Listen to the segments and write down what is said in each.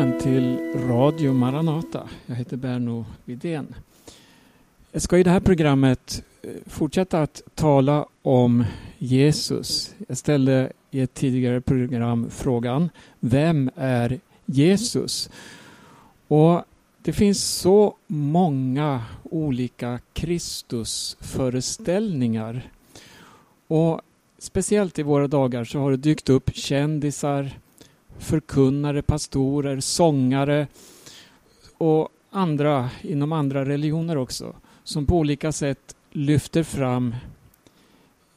välkommen till Radio Maranata. Jag heter Berno Vidén. Jag ska i det här programmet eh, fortsätta att tala om Jesus. Jag ställde i ett tidigare program frågan Vem är Jesus? Och det finns så många olika Kristusföreställningar. Och speciellt i våra dagar så har det dykt upp kändisar, förkunnare, pastorer, sångare och andra inom andra religioner också som på olika sätt lyfter fram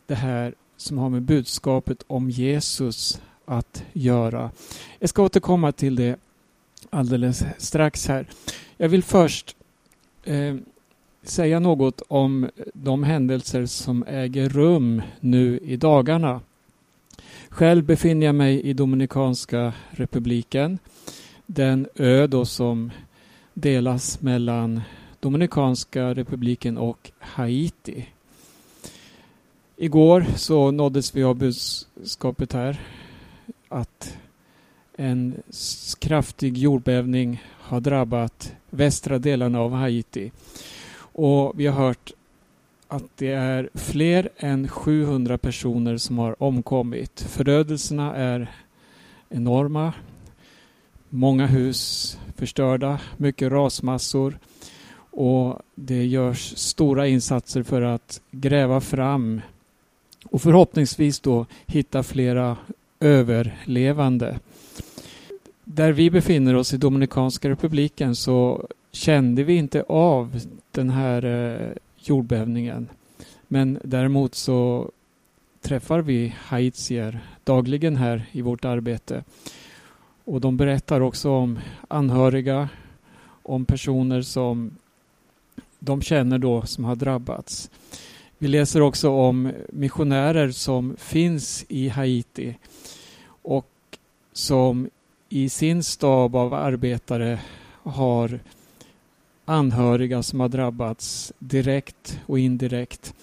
det här som har med budskapet om Jesus att göra. Jag ska återkomma till det alldeles strax här. Jag vill först eh, säga något om de händelser som äger rum nu i dagarna. Själv befinner jag mig i Dominikanska republiken. Den ö då som delas mellan Dominikanska republiken och Haiti. Igår så nåddes vi av budskapet här att en kraftig jordbävning har drabbat västra delarna av Haiti. Och vi har hört att det är fler än 700 personer som har omkommit. Förödelserna är enorma. Många hus förstörda, mycket rasmassor och det görs stora insatser för att gräva fram och förhoppningsvis då hitta flera överlevande. Där vi befinner oss i Dominikanska republiken så kände vi inte av den här eh, jordbävningen. Men däremot så träffar vi haitier dagligen här i vårt arbete. Och de berättar också om anhöriga, om personer som de känner då som har drabbats. Vi läser också om missionärer som finns i Haiti och som i sin stab av arbetare har anhöriga som har drabbats direkt och indirekt.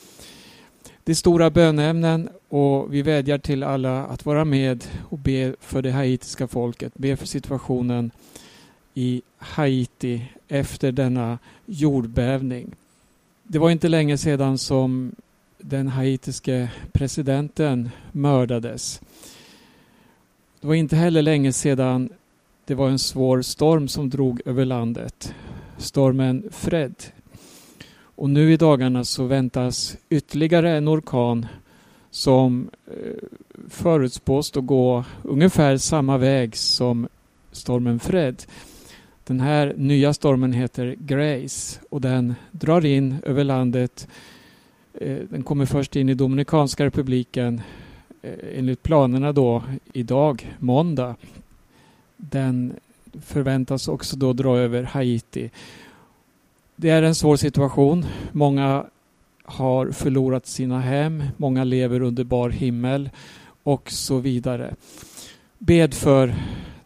Det är stora böneämnen och vi vädjar till alla att vara med och be för det haitiska folket, be för situationen i Haiti efter denna jordbävning. Det var inte länge sedan som den haitiske presidenten mördades. Det var inte heller länge sedan det var en svår storm som drog över landet. Stormen Fred. Och nu i dagarna så väntas ytterligare en orkan som eh, förutspås att gå ungefär samma väg som stormen Fred. Den här nya stormen heter Grace och den drar in över landet. Eh, den kommer först in i Dominikanska republiken eh, enligt planerna då idag, måndag. Den förväntas också då dra över Haiti. Det är en svår situation. Många har förlorat sina hem, många lever under bar himmel och så vidare. Bed för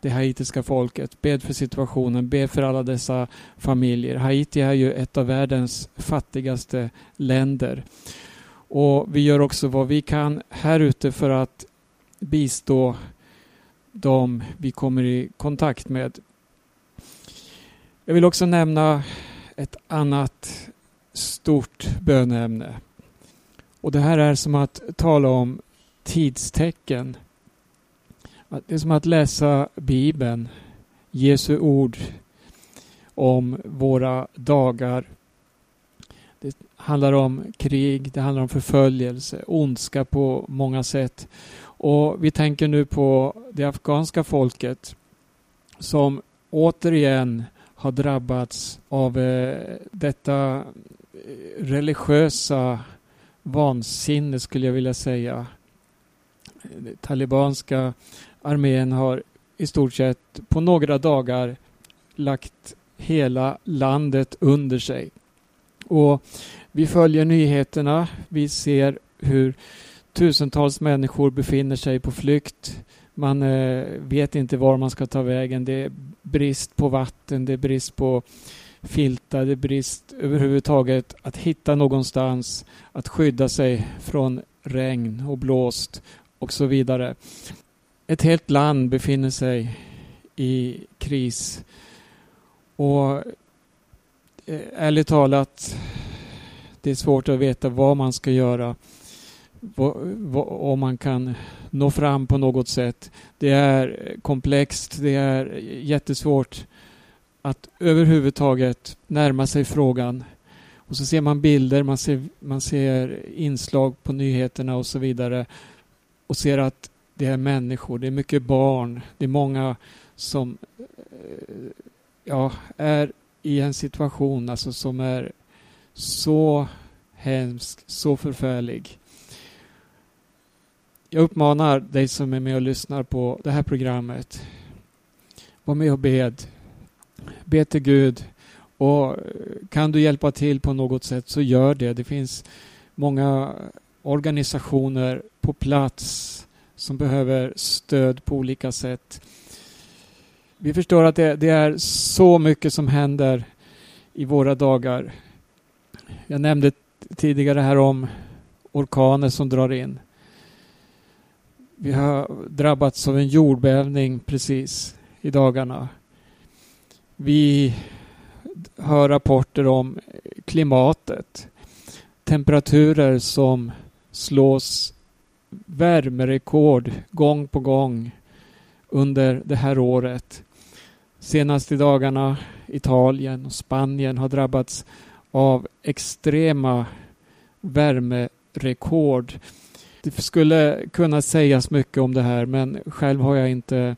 det haitiska folket, bed för situationen, bed för alla dessa familjer. Haiti är ju ett av världens fattigaste länder. Och vi gör också vad vi kan här ute för att bistå de vi kommer i kontakt med. Jag vill också nämna ett annat stort böneämne. Och det här är som att tala om tidstecken. Det är som att läsa Bibeln, Jesu ord om våra dagar. Det handlar om krig, det handlar om förföljelse, ondska på många sätt. Och vi tänker nu på det afghanska folket som återigen har drabbats av eh, detta eh, religiösa vansinne skulle jag vilja säga. Talibanska armén har i stort sett på några dagar lagt hela landet under sig. Och vi följer nyheterna. Vi ser hur tusentals människor befinner sig på flykt. Man eh, vet inte var man ska ta vägen. Det är brist på vatten, det är brist på filtar, det är brist överhuvudtaget att hitta någonstans att skydda sig från regn och blåst och så vidare. Ett helt land befinner sig i kris. Och eh, ärligt talat, det är svårt att veta vad man ska göra. Om man kan nå fram på något sätt. Det är komplext, det är jättesvårt att överhuvudtaget närma sig frågan. Och så ser man bilder, man ser, man ser inslag på nyheterna och så vidare och ser att det är människor, det är mycket barn, det är många som eh, ja, är i en situation alltså som är så hemsk, så förfärlig. Jag uppmanar dig som är med och lyssnar på det här programmet. Var med och bed. Be till Gud. Och eh, kan du hjälpa till på något sätt så gör det. Det finns många organisationer på plats som behöver stöd på olika sätt. Vi förstår att det, det, är så mycket som händer i våra dagar. Jag nämnde tidigare här om orkaner som drar in. Vi har drabbats av en jordbävning precis i dagarna. Vi hör rapporter om klimatet. Temperaturer som slås värmerekord gång på gång under det här året. Senast i dagarna Italien och Spanien har drabbats av extrema värmerekord. Det skulle kunna sägas mycket om det här men själv har jag inte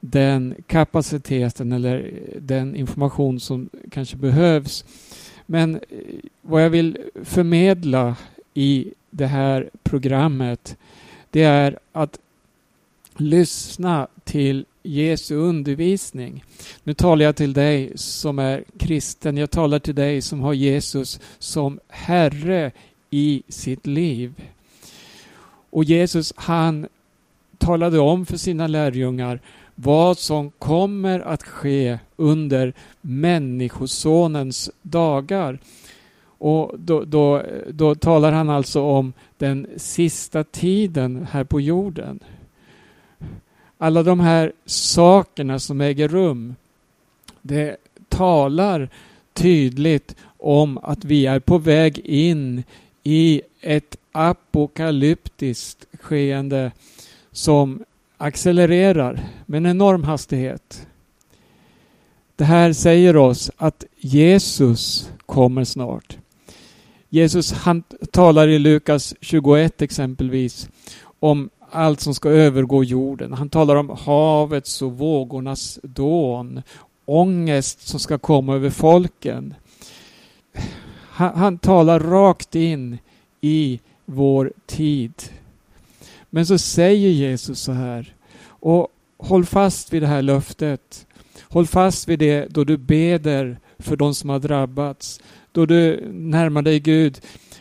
den kapaciteten eller eh, den information som kanske behövs. Men eh, vad jag vill förmedla i det här programmet det är att lyssna till Jesu undervisning. Nu talar jag till dig som är kristen. Jag talar till dig som har Jesus som Herre i sitt liv. Och Jesus han talade om för sina lärjungar vad som kommer att ske under Människosonens dagar. Och då, då, då talar han alltså om den sista tiden här på jorden. Alla de här sakerna som äger rum, det talar tydligt om att vi är på väg in i ett apokalyptiskt skeende som accelererar med en enorm hastighet. Det här säger oss att Jesus kommer snart. Jesus han talar i Lukas 21 exempelvis om allt som ska övergå jorden. Han talar om havets och vågornas dån, ångest som ska komma över folken. Han, han talar rakt in i vår tid. Men så säger Jesus så här, och håll fast vid det här löftet. Håll fast vid det då du beder för de som har drabbats då du närmar dig Gud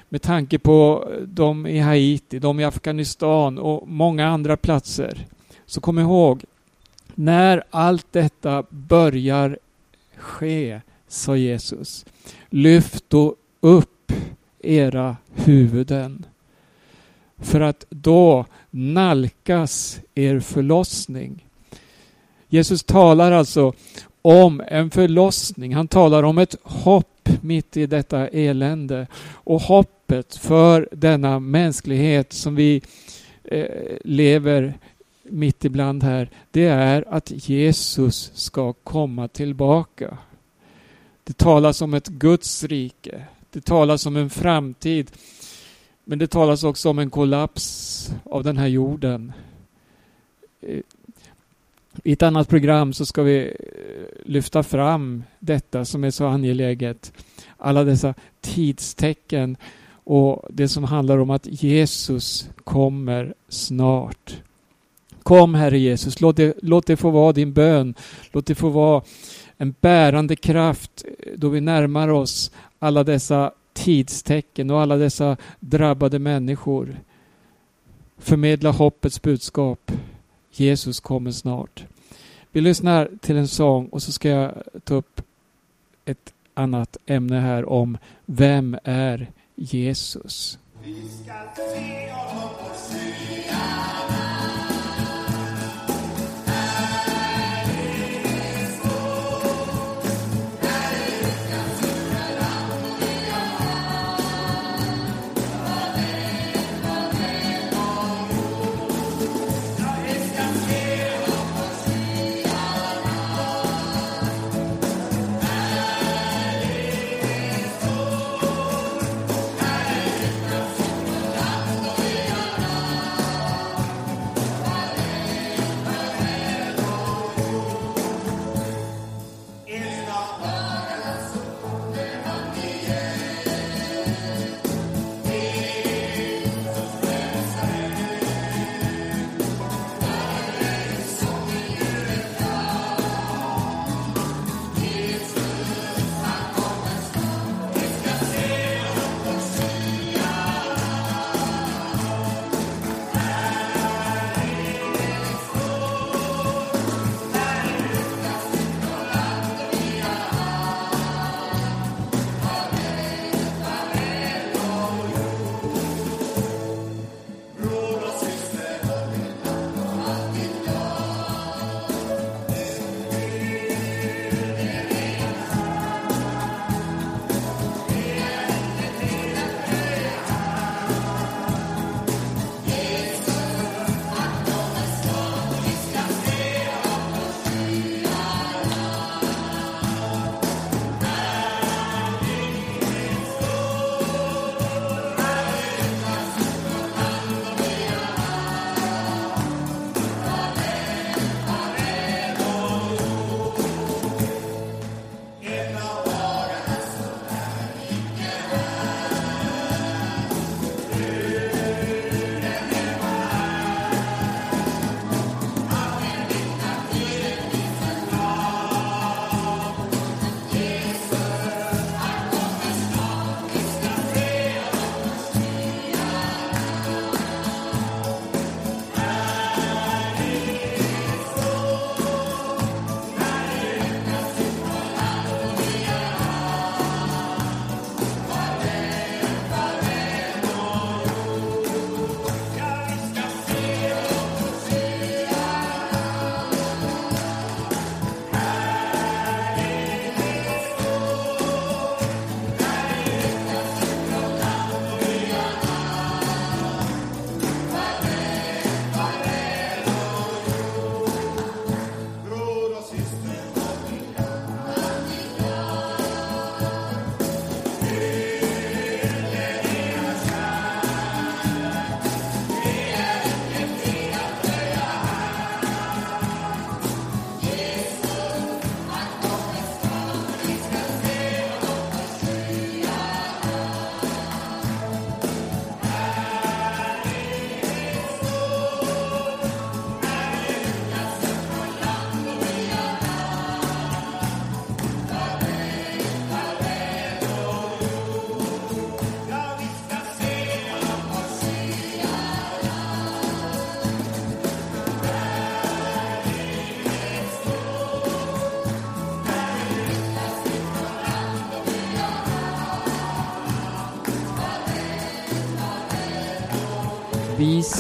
med tanke på de i Haiti, de i Afghanistan och många andra platser. Så kom ihåg, när allt detta börjar ske, sa Jesus, lyft då upp era huvuden. För att då nalkas er förlossning. Jesus talar alltså om en förlossning. Han talar om ett hopp mitt i detta elände. Och hoppet för denna mänsklighet som vi eh, lever mitt ibland här, det är att Jesus ska komma tillbaka. Det talas om ett Guds rike. Det talas om en framtid. Men det talas också om en kollaps av den här jorden. I ett annat program så ska vi eh, lyfta fram detta som är så angeläget alla dessa tidstecken och det som handlar om att Jesus kommer snart. Kom Herre Jesus, låt det, låt det få vara din bön. Låt det få vara en bärande kraft då vi närmar oss alla dessa tidstecken och alla dessa drabbade människor. Förmedla hoppets budskap. Jesus kommer snart. Vi lyssnar till en sång och så ska jag ta upp ett annat ämne här om vem är Jesus? Vi ska se honom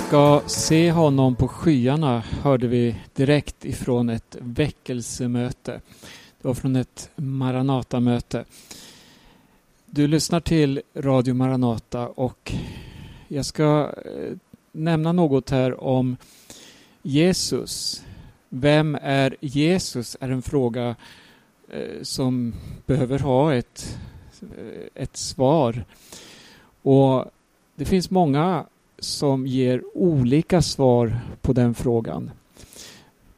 ska se honom på skyarna hörde vi direkt ifrån ett väckelsemöte. Det var från ett Maranata-möte. Du lyssnar till Radio Maranata och jag ska eh, nämna något här om Jesus. Vem är Jesus? är en fråga eh, som behöver ha ett, eh, ett svar. Och Det finns många som ger olika svar på den frågan.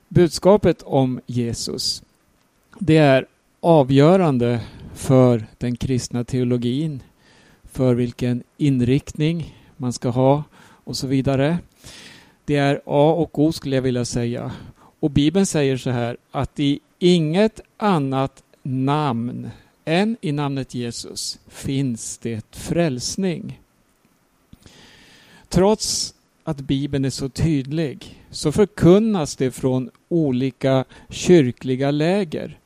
Budskapet om Jesus det är avgörande för den kristna teologin, för vilken inriktning man ska ha och så vidare. Det är A och O skulle jag vilja säga. Och Bibeln säger så här att i inget annat namn än i namnet Jesus finns det frälsning. Trots att Bibeln är så tydlig så förkunnas det från olika kyrkliga läger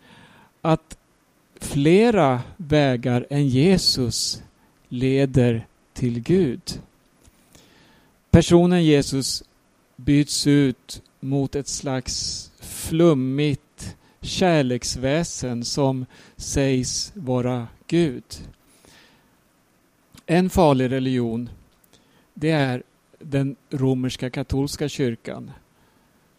att flera vägar än Jesus leder till Gud. Personen Jesus byts ut mot ett slags flummigt kärleksväsen som sägs vara Gud. En farlig religion det är den romerska katolska kyrkan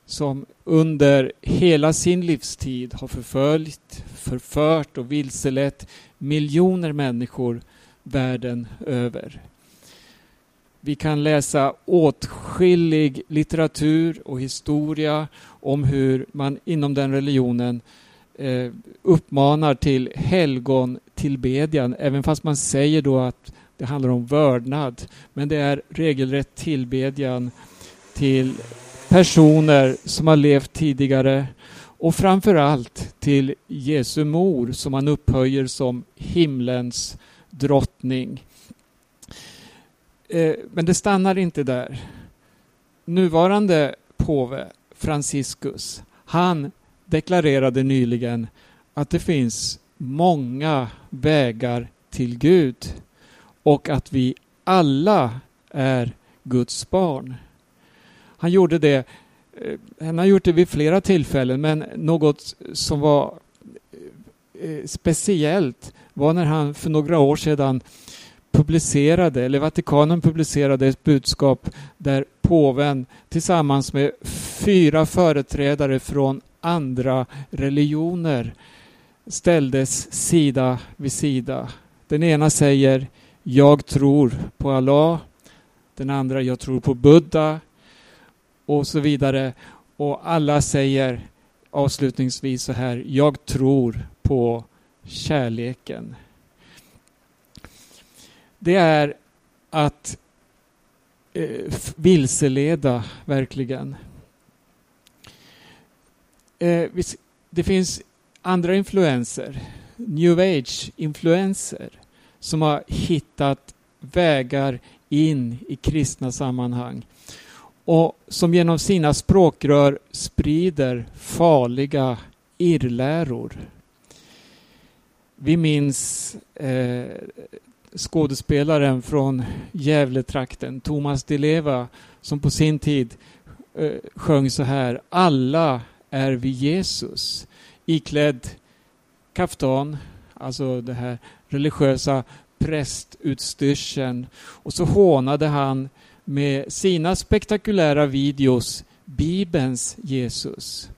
som under hela sin livstid har förföljt, förfört och vilselett miljoner människor världen över. Vi kan läsa åtskillig litteratur och historia om hur man inom den religionen eh, uppmanar till helgontillbedjan, även fast man säger då att det handlar om vördnad. Men det är regelrätt tillbedjan till personer som har levt tidigare och framför allt till Jesu mor som han upphöjer som himlens drottning. Eh, men det stannar inte där. Nuvarande påve Franciscus, han deklarerade nyligen att det finns många vägar till Gud och att vi alla är Guds barn. Han gjorde det eh, han har gjort det vid flera tillfällen men något som var eh, eh, speciellt var när han för några år sedan publicerade, eller Vatikanen publicerade ett budskap där påven tillsammans med fyra företrädare från andra religioner ställdes sida vid sida. Den ena säger jag tror på Allah. Den andra, jag tror på Buddha. Och så vidare. Och alla säger avslutningsvis så här, jag tror på kärleken. Det är att eh, vilseleda, verkligen. Eh, det finns andra influenser, new age-influenser som har hittat vägar in i kristna sammanhang och som genom sina språkrör sprider farliga irrläror. Vi minns eh, skådespelaren från Gävletrakten, Thomas Di Leva, som på sin tid eh, sjöng så här. Alla är vi Jesus. Iklädd kaftan, alltså det här religiösa prästutstyrseln. Och så hånade han med sina spektakulära videos Bibelns Jesus.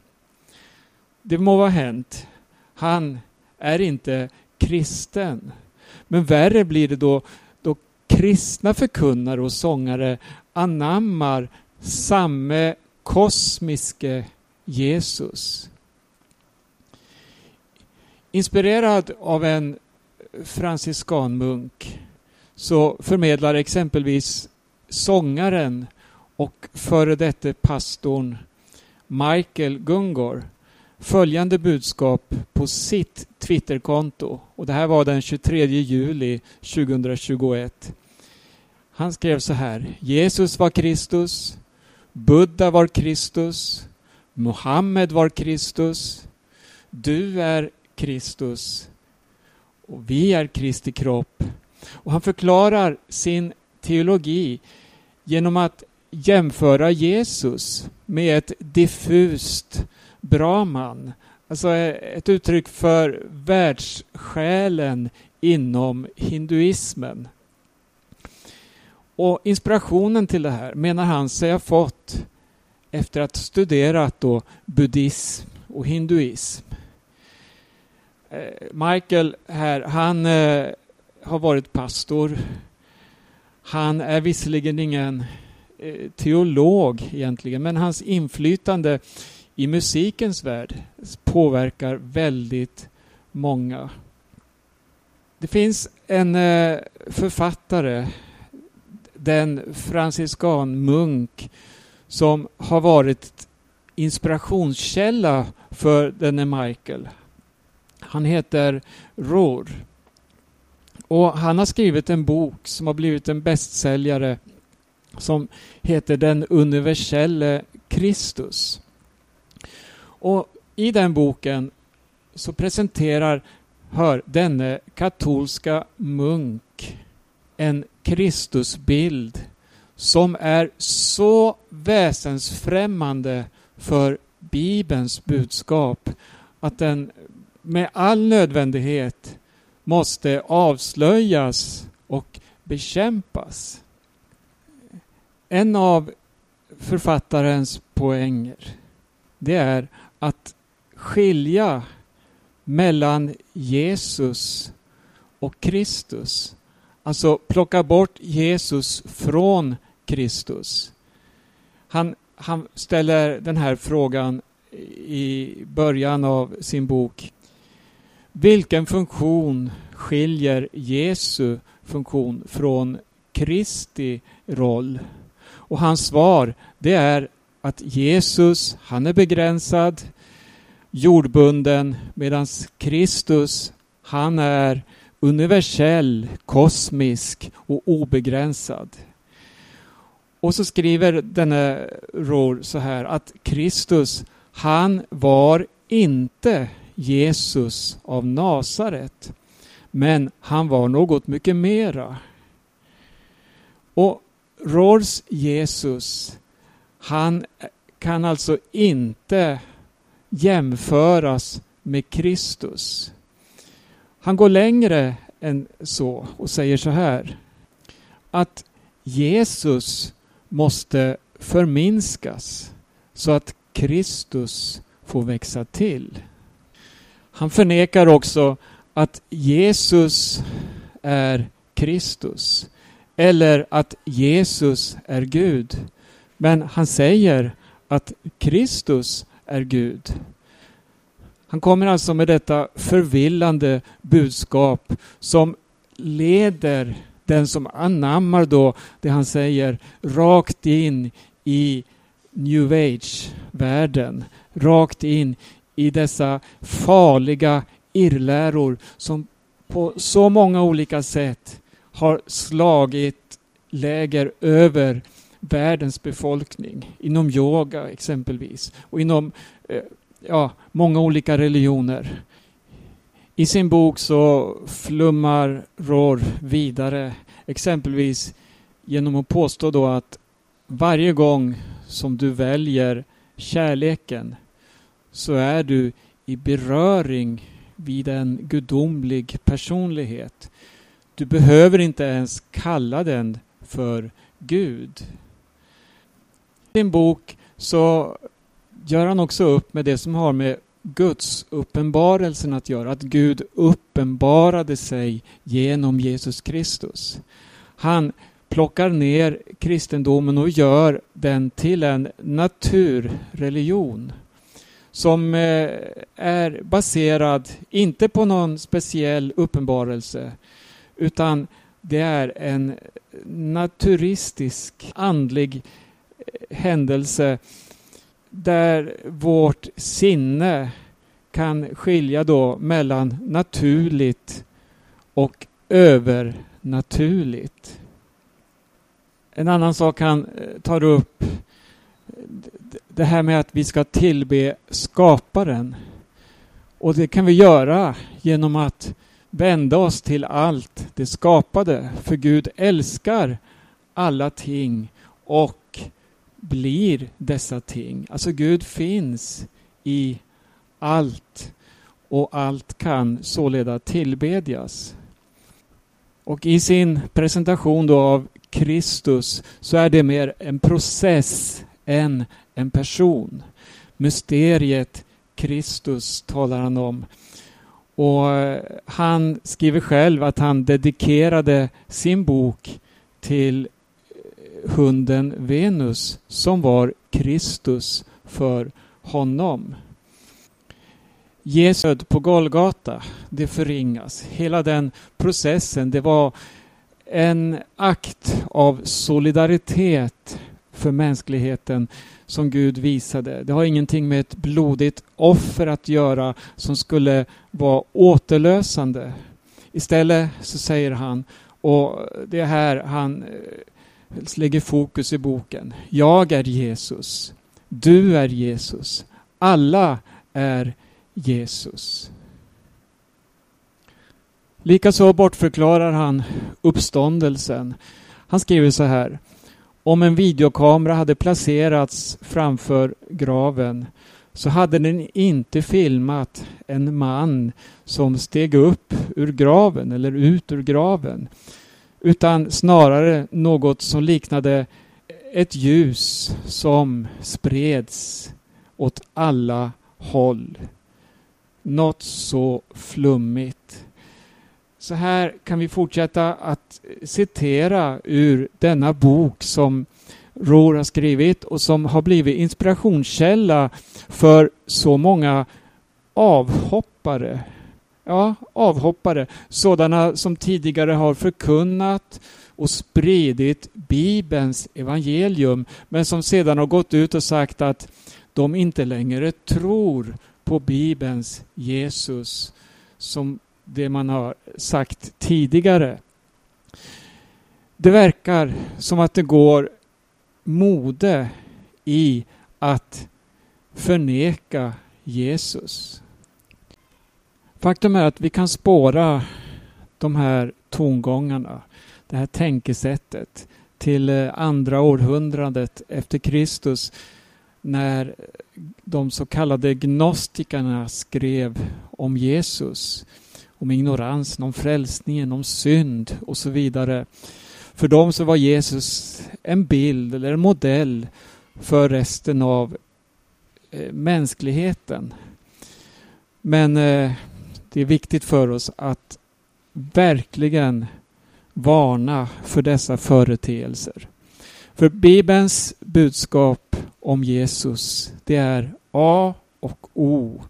Det må vara hänt. Han är inte kristen. Men värre blir det då då kristna förkunnare och sångare anammar samme kosmiske Jesus. Inspirerad av en franciskanmunk så förmedlar exempelvis sångaren och före detta pastorn Michael Gungor följande budskap på sitt Twitterkonto. Och det här var den 23 juli 2021. Han skrev så här. Jesus var Kristus. Buddha var Kristus. Mohammed var Kristus. Du är Kristus. Och vi är Kristi kropp. Och han förklarar sin teologi genom att jämföra Jesus med ett diffust Brahman. Alltså eh, ett uttryck för världssjälen inom hinduismen. Och inspirationen till det här menar han sig ha fått efter att ha studerat då buddhism och hinduism. Eh, Michael här, han eh, har varit pastor. Han är visserligen ingen eh, teolog egentligen, men hans inflytande i musikens värld påverkar väldigt många. Det finns en författare, den franciskanmunk som har varit inspirationskälla för denne Michael. Han heter Rohr. Och han har skrivit en bok som har blivit en bästsäljare som heter Den universelle Kristus. Och i den boken så presenterar, hör, denne katolska munk en Kristusbild som är så väsensfrämmande för Bibelns budskap att den med all nödvändighet måste avslöjas och bekämpas. En av författarens poänger det är att skilja mellan Jesus och Kristus. Alltså plocka bort Jesus från Kristus. Han, han ställer den här frågan i början av sin bok. Vilken funktion skiljer Jesu funktion från Kristi roll? Och hans svar det är att Jesus, han är begränsad, jordbunden, medan Kristus, han är universell, kosmisk och obegränsad. Och så skriver denne Rohr så här att Kristus, han var inte Jesus av Nasaret. Men han var något mycket mera. Och Rors Jesus, han kan alltså inte jämföras med Kristus. Han går längre än så och säger så här. Att Jesus måste förminskas så att Kristus får växa till. Han förnekar också att Jesus är Kristus eller att Jesus är Gud. Men han säger att Kristus är Gud. Han kommer alltså med detta förvillande budskap som leder den som anammar då det han säger rakt in i new age-världen. Rakt in i dessa farliga irrläror som på så många olika sätt har slagit läger över världens befolkning. Inom yoga exempelvis och inom eh, ja, många olika religioner. I sin bok så flummar Rohr vidare exempelvis genom att påstå då att varje gång som du väljer kärleken så är du i beröring vid en gudomlig personlighet. Du behöver inte ens kalla den för Gud. I sin bok så gör han också upp med det som har med Guds uppenbarelsen att göra. Att Gud uppenbarade sig genom Jesus Kristus. Han plockar ner kristendomen och gör den till en naturreligion som eh, är baserad inte på någon speciell uppenbarelse utan det är en naturistisk andlig eh, händelse där vårt sinne kan skilja då mellan naturligt och övernaturligt. En annan sak han eh, tar upp det här med att vi ska tillbe skaparen. Och det kan vi göra genom att vända oss till allt det skapade. För Gud älskar alla ting och blir dessa ting. Alltså Gud finns i allt och allt kan såleda tillbedjas. Och i sin presentation då av Kristus så är det mer en process än en person. Mysteriet Kristus talar han om. Och eh, han skriver själv att han dedikerade sin bok till eh, hunden Venus som var Kristus för honom. Jesu på Golgata, det förringas. Hela den processen, det var en akt av solidaritet för mänskligheten som Gud visade. Det har ingenting med ett blodigt offer att göra som skulle vara återlösande. Istället så säger han, och det är här han eh, lägger fokus i boken. Jag är Jesus. Du är Jesus. Alla är Jesus. Likaså bortförklarar han uppståndelsen. Han skriver så här. Om en videokamera hade placerats framför graven så hade den inte filmat en man som steg upp ur graven eller ut ur graven utan snarare något som liknade ett ljus som spreds åt alla håll. Något så flummigt. Så här kan vi fortsätta att citera ur denna bok som Rohr har skrivit och som har blivit inspirationskälla för så många avhoppare. Ja, avhoppare. Sådana som tidigare har förkunnat och spridit Bibelns evangelium men som sedan har gått ut och sagt att de inte längre tror på Bibelns Jesus som det man har sagt tidigare. Det verkar som att det går mode i att förneka Jesus. Faktum är att vi kan spåra de här tongångarna, det här tänkesättet till eh, andra århundradet efter Kristus när de så kallade gnostikerna skrev om Jesus om ignorans, om frälsningen, om synd och så vidare. För dem så var Jesus en bild eller en modell för resten av eh, mänskligheten. Men eh, det är viktigt för oss att verkligen varna för dessa företeelser. För Bibelns budskap om Jesus, det är A och O.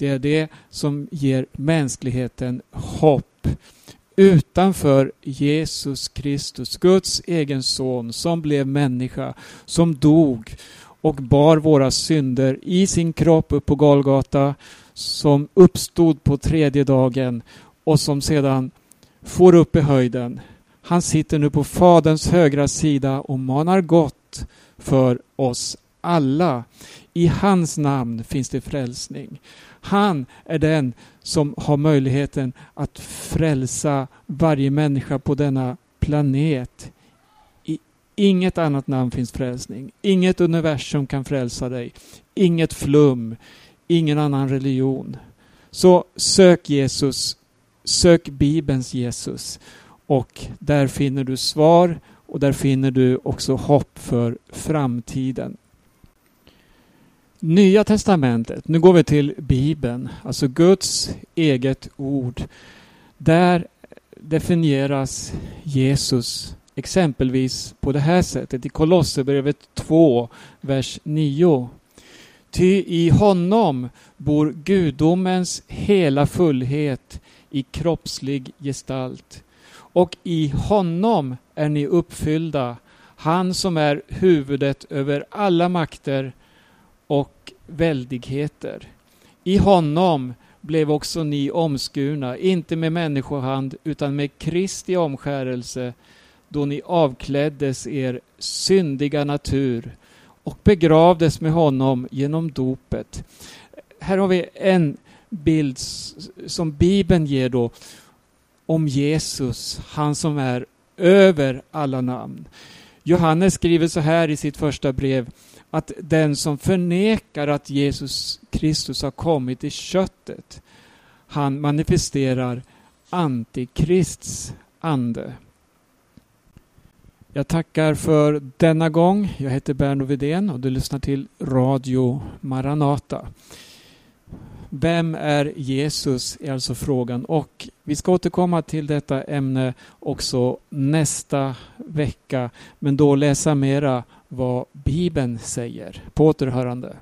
Det är det som ger mänskligheten hopp. Utanför Jesus Kristus, Guds egen son som blev människa, som dog och bar våra synder i sin kropp upp på Golgata, som uppstod på tredje dagen och som sedan får upp i höjden. Han sitter nu på Faderns högra sida och manar gott för oss alla. I hans namn finns det frälsning. Han är den som har möjligheten att frälsa varje människa på denna planet. I inget annat namn finns frälsning. Inget universum kan frälsa dig. Inget flum. Ingen annan religion. Så sök Jesus. Sök Bibelns Jesus. Och där finner du svar och där finner du också hopp för framtiden. Nya testamentet, nu går vi till Bibeln, alltså Guds eget ord. Där definieras Jesus exempelvis på det här sättet i Kolosserbrevet 2, vers 9. Ty i honom bor gudomens hela fullhet i kroppslig gestalt. Och i honom är ni uppfyllda, han som är huvudet över alla makter och väldigheter. I honom blev också ni omskurna, inte med människohand utan med Kristi omskärelse, då ni avkläddes er syndiga natur och begravdes med honom genom dopet. Här har vi en bild som Bibeln ger då om Jesus, han som är över alla namn. Johannes skriver så här i sitt första brev att den som förnekar att Jesus Kristus har kommit i köttet, han manifesterar Antikrists ande. Jag tackar för denna gång. Jag heter Berno Vidén och du lyssnar till Radio Maranata. Vem är Jesus är alltså frågan och vi ska återkomma till detta ämne också nästa vecka men då läsa mera vad Bibeln säger. På återhörande.